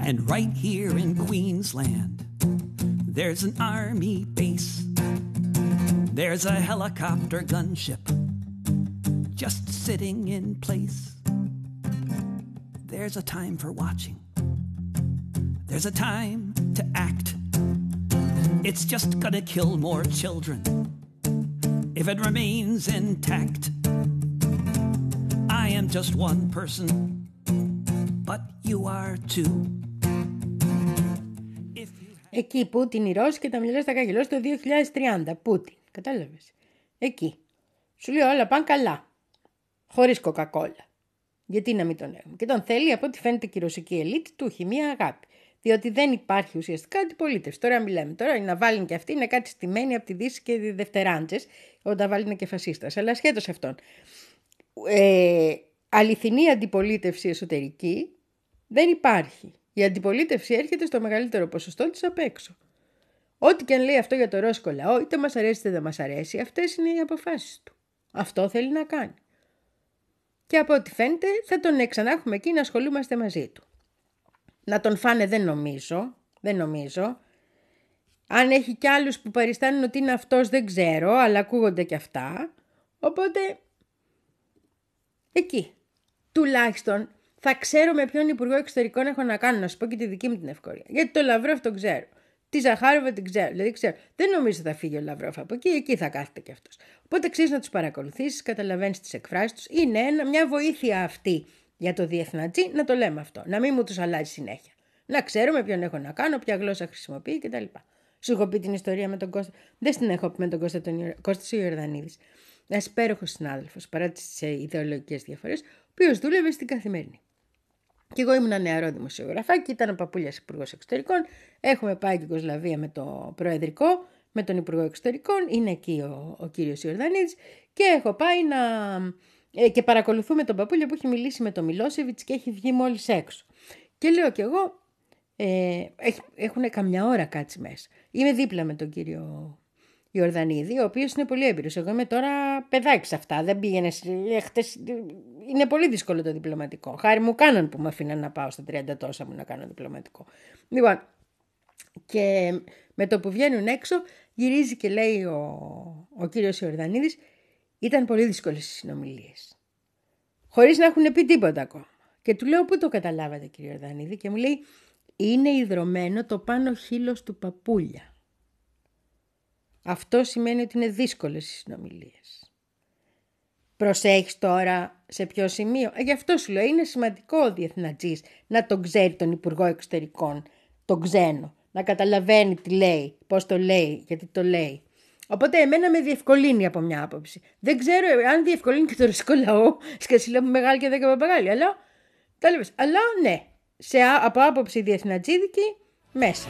And right here in Queensland, there's an army base. There's a helicopter gunship just sitting in place. There's a time for watching. There's a time to act. It's just gonna kill more children if it remains intact. I am just one person, but you are too. If you Εκεί Πούτιν οι Ρώσοι και τα μυαλά στα καγκελό το 2030. Πούτιν. Κατάλαβες. Εκεί. Σου λέει όλα πάνε καλά. Χωρίς κοκακόλα. Γιατί να μην τον έχουμε. Και τον θέλει από ό,τι φαίνεται και η ρωσική ελίτ του έχει μία αγάπη. Διότι δεν υπάρχει ουσιαστικά αντιπολίτευση. Τώρα μιλάμε. Τώρα είναι να βάλουν και αυτοί είναι κάτι στημένοι από τη Δύση και οι Δευτεράντζες, όταν βάλουν και φασίστας. Αλλά σχέτως αυτόν. Ε, αληθινή αντιπολίτευση εσωτερική δεν υπάρχει. Η αντιπολίτευση έρχεται στο μεγαλύτερο ποσοστό της απ' έξω. Ό,τι και αν λέει αυτό για το ρώσικο λαό, είτε μας αρέσει είτε δεν μας αρέσει, αυτές είναι οι αποφάσεις του. Αυτό θέλει να κάνει. Και από ό,τι φαίνεται θα τον ξανά εκεί να ασχολούμαστε μαζί του. Να τον φάνε δεν νομίζω, δεν νομίζω. Αν έχει κι άλλους που παριστάνουν ότι είναι αυτός δεν ξέρω, αλλά ακούγονται κι αυτά. Οπότε, εκεί. Τουλάχιστον θα ξέρω με ποιον Υπουργό Εξωτερικών έχω να κάνω, να σου πω και τη δική μου την ευκαιρία. Γιατί το Λαυρόφ τον ξέρω. Τη Ζαχάροβα την ξέρω. Δηλαδή ξέρω. Δεν νομίζω θα φύγει ο Λαυρόφ από εκεί, εκεί θα κάθεται κι αυτός. Οπότε αξίζει να τους παρακολουθήσεις, καταλαβαίνεις τις εκφράσεις τους. Είναι ένα, μια βοήθεια αυτή για το διεθνατζή να το λέμε αυτό. Να μην μου τους αλλάζει συνέχεια. Να ξέρω με ποιον έχω να κάνω, ποια γλώσσα χρησιμοποιεί κτλ. Σου έχω πει την ιστορία με τον Κώστα. Δεν την έχω πει με τον Κώστα τον Κώστας Ιορδανίδης. Ένας υπέροχος συνάδελφος παρά τις ιδεολογικές διαφορές, ο οποίος δούλευε στην καθημερινή. Και εγώ ήμουν νεαρό δημοσιογραφάκι, ήταν ο παππούλιας υπουργός εξωτερικών. Έχουμε πάει την Κοσλαβία με το Προεδρικό, με τον Υπουργό Εξωτερικών. Είναι εκεί ο, ο κύριος Ιορδανίδης. Και έχω πάει να. Ε, και παρακολουθούμε τον παππούλια που έχει μιλήσει με τον Μιλόσεβιτς και έχει βγει μόλις έξω. Και λέω κι εγώ, ε, έχουν καμιά ώρα κάτσει μέσα. Είμαι δίπλα με τον κύριο Ιορδανίδη, ο οποίος είναι πολύ έμπειρος. Εγώ είμαι τώρα παιδάκι σε αυτά. Δεν πήγαινε. Χτες... Είναι πολύ δύσκολο το διπλωματικό. Χάρη μου κάναν που με αφήναν να πάω στα 30 τόσα μου να κάνω διπλωματικό. Λοιπόν, και με το που βγαίνουν έξω, γυρίζει και λέει ο, ο κύριος Ιορδανίδης, ήταν πολύ δύσκολες οι συνομιλίες. Χωρίς να έχουν πει τίποτα ακόμα. Και του λέω, Πού το καταλάβατε, κύριε Ιορδανίδη, και μου λέει, Είναι ιδρωμένο το πάνω χείλος του παπούλια. Αυτό σημαίνει ότι είναι δύσκολες οι συνομιλίες. Προσέχεις τώρα σε ποιο σημείο. Ε, γι' αυτό σου λέω είναι σημαντικό ο διεθνατζής να τον ξέρει τον Υπουργό Εξωτερικών, τον ξένο. Να καταλαβαίνει τι λέει, πώς το λέει, γιατί το λέει. Οπότε εμένα με διευκολύνει από μια άποψη. Δεν ξέρω αν διευκολύνει και το ρωσικό λαό, σκασίλα μου μεγάλη και δέκα παπαγάλια, αλλά, αλλά ναι, σε, από άποψη διεθνατζίδικη, μέσα.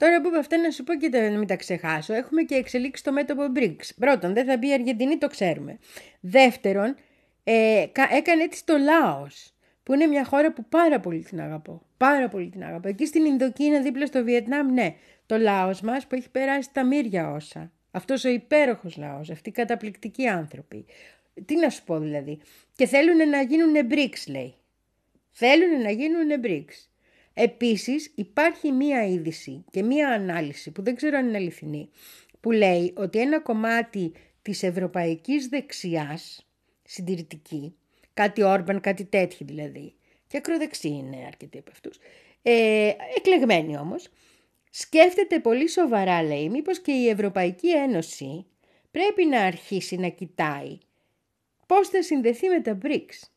Τώρα που είπα αυτά να σου πω και τα, να μην τα ξεχάσω. Έχουμε και εξελίξει το μέτωπο BRICS. Πρώτον, δεν θα μπει η Αργεντινή, το ξέρουμε. Δεύτερον, ε, έκανε έτσι το Λάος, που είναι μια χώρα που πάρα πολύ την αγαπώ. Πάρα πολύ την αγαπώ. Εκεί στην Ινδοκίνα, δίπλα στο Βιετνάμ, ναι. Το Λάος μας που έχει περάσει τα μύρια όσα. Αυτός ο υπέροχος λαός, αυτοί οι καταπληκτικοί άνθρωποι. Τι να σου πω δηλαδή. Και θέλουν να γίνουν BRICS λέει. Θέλουν να γίνουν BRICS. Επίσης υπάρχει μία είδηση και μία ανάλυση που δεν ξέρω αν είναι αληθινή που λέει ότι ένα κομμάτι της ευρωπαϊκής δεξιάς συντηρητική, κάτι Όρμπαν, κάτι τέτοιο δηλαδή, και ακροδεξί είναι αρκετοί από αυτούς, ε, εκλεγμένοι όμως, σκέφτεται πολύ σοβαρά λέει μήπως και η Ευρωπαϊκή Ένωση πρέπει να αρχίσει να κοιτάει πώς θα συνδεθεί με τα BRICS.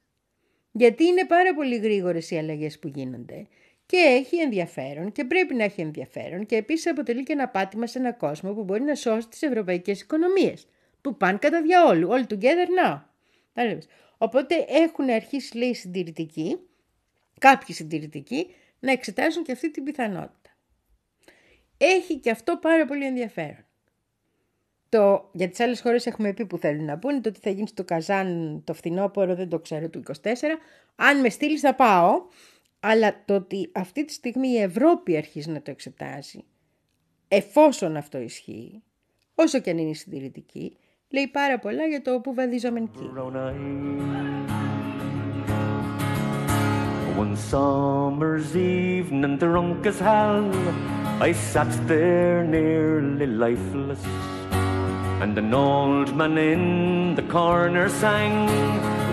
Γιατί είναι πάρα πολύ γρήγορες οι αλλαγές που γίνονται και έχει ενδιαφέρον και πρέπει να έχει ενδιαφέρον και επίσης αποτελεί και ένα πάτημα σε ένα κόσμο που μπορεί να σώσει τις ευρωπαϊκές οικονομίες που πάνε κατά διαόλου, all together now. Οπότε έχουν αρχίσει λέει συντηρητικοί, κάποιοι συντηρητικοί, να εξετάζουν και αυτή την πιθανότητα. Έχει και αυτό πάρα πολύ ενδιαφέρον. Το, για τις άλλες χώρες έχουμε πει που θέλουν να πούνε, το τι θα γίνει στο Καζάν το φθινόπωρο δεν το ξέρω του 24. Αν με στείλεις θα πάω, αλλά το ότι αυτή τη στιγμή η Ευρώπη αρχίζει να το εξετάζει, εφόσον αυτό ισχύει, όσο και αν είναι συντηρητική, λέει πάρα πολλά για το που βαδίζομαι εκεί. One summer's evening, drunk as hell, I sat there nearly lifeless. And an old man in the corner sang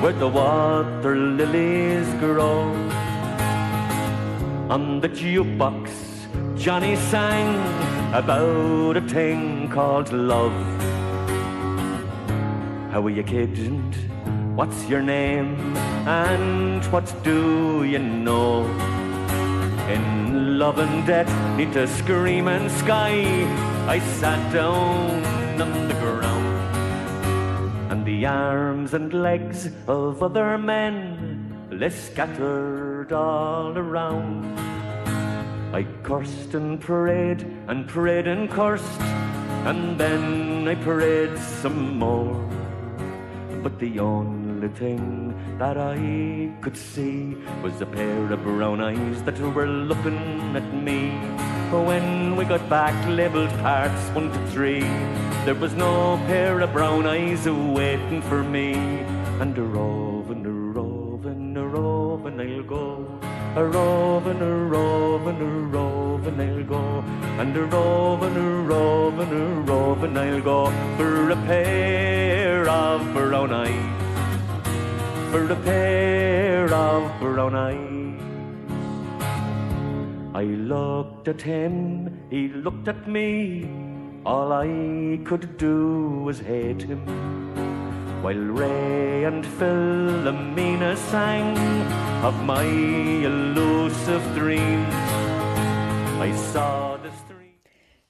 where the water lilies grow. On the jukebox, Johnny sang about a thing called love. How are you, kid? And what's your name? And what do you know? In love and death, neath a screaming sky, I sat down on the ground. And the arms and legs of other men lay all around. I cursed and prayed and prayed and cursed, and then I prayed some more. But the only thing that I could see was a pair of brown eyes that were looking at me. When we got back labelled parts one to three, there was no pair of brown eyes waiting for me. And a roving, A roving, a roving, a roving I'll go. And a roving, a roving, a roving I'll go for a pair of brown eyes. For a pair of brown eyes. I looked at him, he looked at me. All I could do was hate him. While Ray and Philomena sang of my elusive dreams, I saw the street.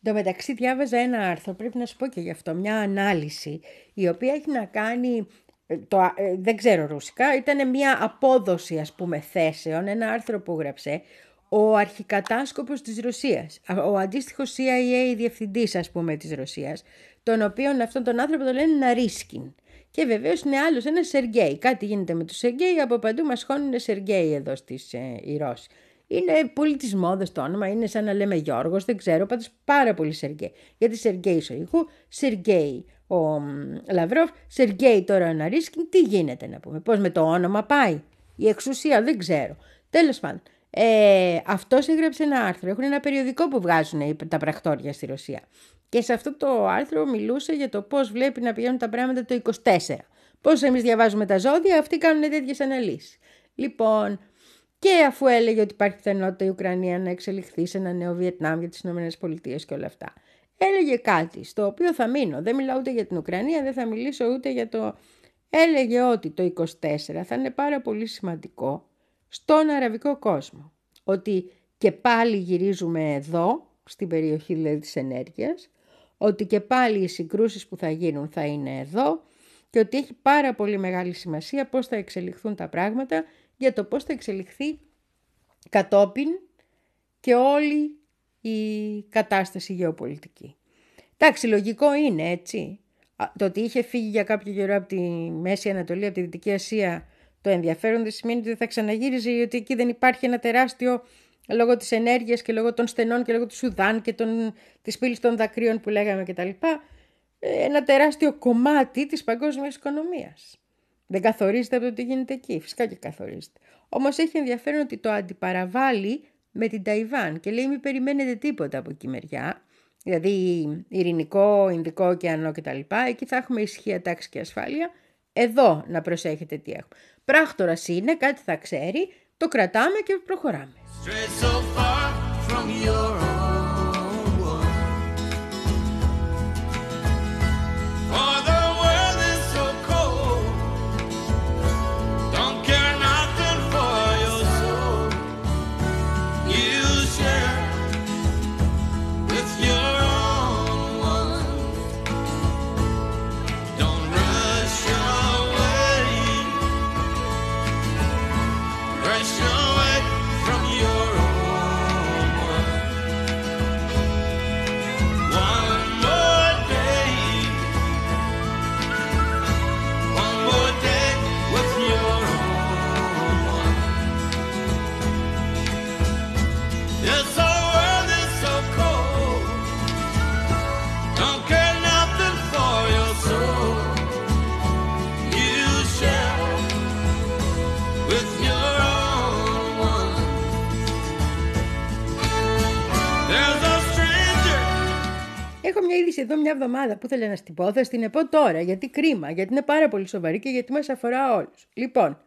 Εν τω μεταξύ διάβαζα ένα άρθρο, πρέπει να σου πω και γι' αυτό, μια ανάλυση, η οποία έχει να κάνει, ε, το, ε, δεν ξέρω ρουσικά, ήταν μια απόδοση ας πούμε θέσεων, ένα άρθρο που γράψε ο αρχικατάσκοπος της Ρωσίας, ο αντίστοιχος CIA διευθυντής ας πούμε της Ρωσίας, τον οποίον αυτόν τον άνθρωπο το λένε Ναρίσκιν. Και βεβαίως είναι άλλος ένα Σεργέη. Κάτι γίνεται με του Σεργέη, από παντού μας χώνουν Σεργέη εδώ στις ε, οι Ρώσοι. Είναι πολύ τη μόδα το όνομα, είναι σαν να λέμε Γιώργος, δεν ξέρω, πάντως πάρα πολύ Σεργέη. Γιατί Σεργέη Σοϊχού, Σεργέη ο Λαυρόφ, Σεργέη τώρα ο Ναρίσκιν, τι γίνεται να πούμε, πώς με το όνομα πάει. Η εξουσία δεν ξέρω. Τέλος πάντων, ε, αυτός έγραψε ένα άρθρο. Έχουν ένα περιοδικό που βγάζουν τα πρακτόρια στη Ρωσία. Και σε αυτό το άρθρο μιλούσε για το πώς βλέπει να πηγαίνουν τα πράγματα το 24. Πώς εμείς διαβάζουμε τα ζώδια, αυτοί κάνουν τέτοιες αναλύσεις. Λοιπόν, και αφού έλεγε ότι υπάρχει πιθανότητα η Ουκρανία να εξελιχθεί σε ένα νέο Βιετνάμ για τις ΗΠΑ και όλα αυτά, έλεγε κάτι στο οποίο θα μείνω. Δεν μιλάω ούτε για την Ουκρανία, δεν θα μιλήσω ούτε για το... Έλεγε ότι το 24 θα είναι πάρα πολύ σημαντικό στον αραβικό κόσμο. Ότι και πάλι γυρίζουμε εδώ, στην περιοχή δηλαδή της ενέργειας, ότι και πάλι οι συγκρούσεις που θα γίνουν θα είναι εδώ και ότι έχει πάρα πολύ μεγάλη σημασία πώς θα εξελιχθούν τα πράγματα για το πώς θα εξελιχθεί κατόπιν και όλη η κατάσταση γεωπολιτική. Εντάξει, λογικό είναι έτσι. Το ότι είχε φύγει για κάποιο καιρό από τη Μέση Ανατολή, από τη Δυτική Ασία, το ενδιαφέρον δεν σημαίνει ότι δεν θα ξαναγύριζε, γιατί εκεί δεν υπάρχει ένα τεράστιο λόγω της ενέργειας και λόγω των στενών και λόγω του Σουδάν και των, της πύλης των δακρύων που λέγαμε κτλ. Ε, ένα τεράστιο κομμάτι της παγκόσμιας οικονομίας. Δεν καθορίζεται από το τι γίνεται εκεί. Φυσικά και καθορίζεται. Όμως έχει ενδιαφέρον ότι το αντιπαραβάλλει με την Ταϊβάν και λέει μην περιμένετε τίποτα από εκεί μεριά. Δηλαδή ειρηνικό, Ινδικό ωκεανό κτλ. Εκεί θα έχουμε ισχύα, τάξη και ασφάλεια. Εδώ να προσέχετε τι έχουμε. Πράκτορας είναι, κάτι θα ξέρει, το κρατάμε και προχωράμε. Straight so far from your own. Έχω μια είδηση εδώ μια εβδομάδα που ήθελα να στην πω, θα την πω τώρα, γιατί κρίμα, γιατί είναι πάρα πολύ σοβαρή και γιατί μας αφορά όλους. Λοιπόν,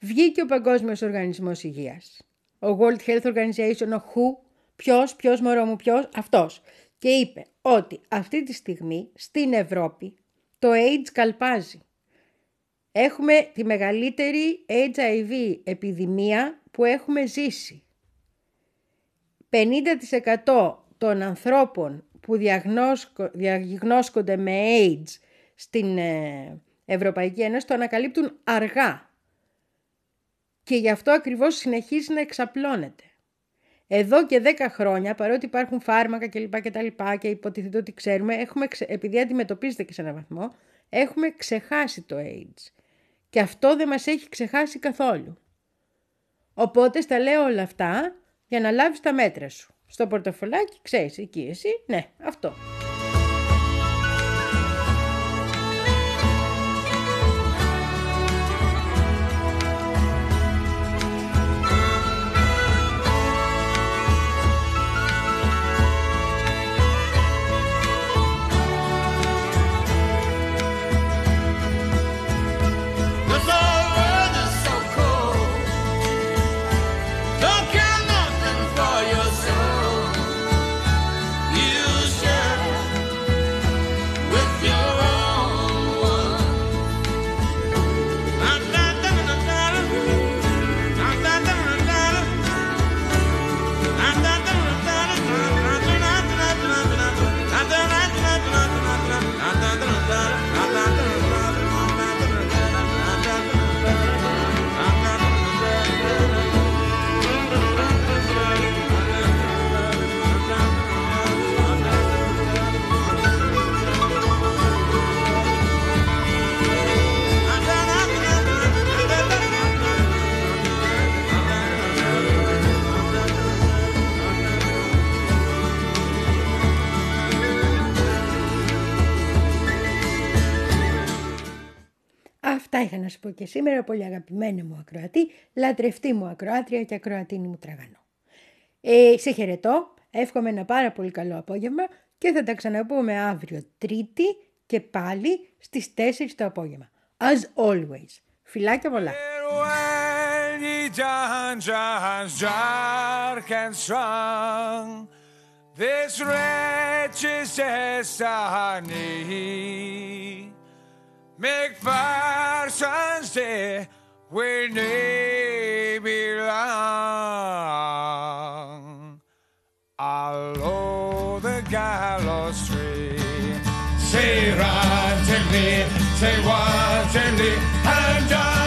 βγήκε ο Παγκόσμιος Οργανισμός Υγείας, ο World Health Organization, ο WHO, ποιος, ποιος μωρό μου, ποιος, αυτός. Και είπε ότι αυτή τη στιγμή στην Ευρώπη το AIDS καλπάζει. Έχουμε τη μεγαλύτερη HIV επιδημία που έχουμε ζήσει. 50% των ανθρώπων που διαγνώσκονται με AIDS στην ε, Ευρωπαϊκή Ένωση το ανακαλύπτουν αργά. Και γι' αυτό ακριβώς συνεχίζει να εξαπλώνεται. Εδώ και 10 χρόνια, παρότι υπάρχουν φάρμακα κλπ. Και, τα λοιπά και υποτίθεται ότι ξέρουμε, έχουμε, επειδή αντιμετωπίζεται και σε έναν βαθμό, έχουμε ξεχάσει το AIDS. Και αυτό δεν μας έχει ξεχάσει καθόλου. Οπότε στα λέω όλα αυτά για να λάβεις τα μέτρα σου στο πορτοφολάκι, ξέρεις, εκεί εσύ, ναι, αυτό. Σου πω και σήμερα, πολύ αγαπημένη μου ακροατή, λατρευτή μου ακροάτρια και ακροατίνη μου τραγανό. Ε, σε χαιρετώ, εύχομαι ένα πάρα πολύ καλό απόγευμα και θα τα ξαναπούμε αύριο Τρίτη και πάλι στις 4 το απόγευμα. As always. Φιλάκια πολλά. This wretched McPherson's there where they belong. Along the gallows tree. Say run to me, say what to me, and John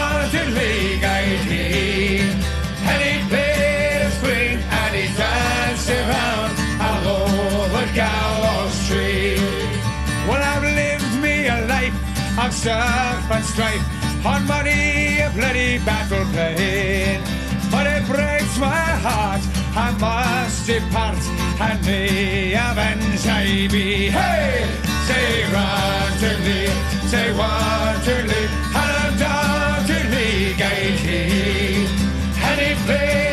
on stuff and strife, on money a bloody battle plain. But it breaks my heart, I must depart, and me avenge I be. Hey! Say thee, say thee, and thee, gate And he played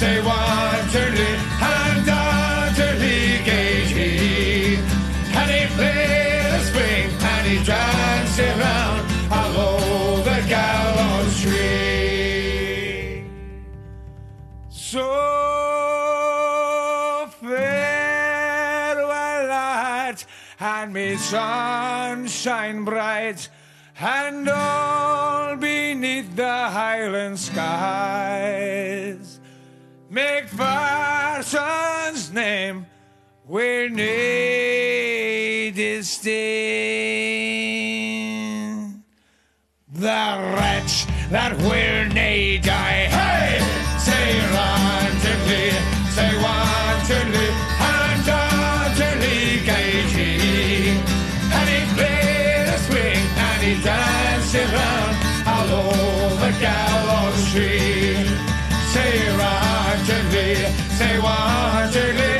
say thee, and down to he. And he played a spring, and he danced around over the gallows tree. So farewell, lad, and may sunshine bright, and all beneath the highland skies. McPherson's name where need his stain. The wretch that where need die. Hey, say randomly, say wantonly, and utterly gauging. And he played a swing and he danced around. say one, two, three.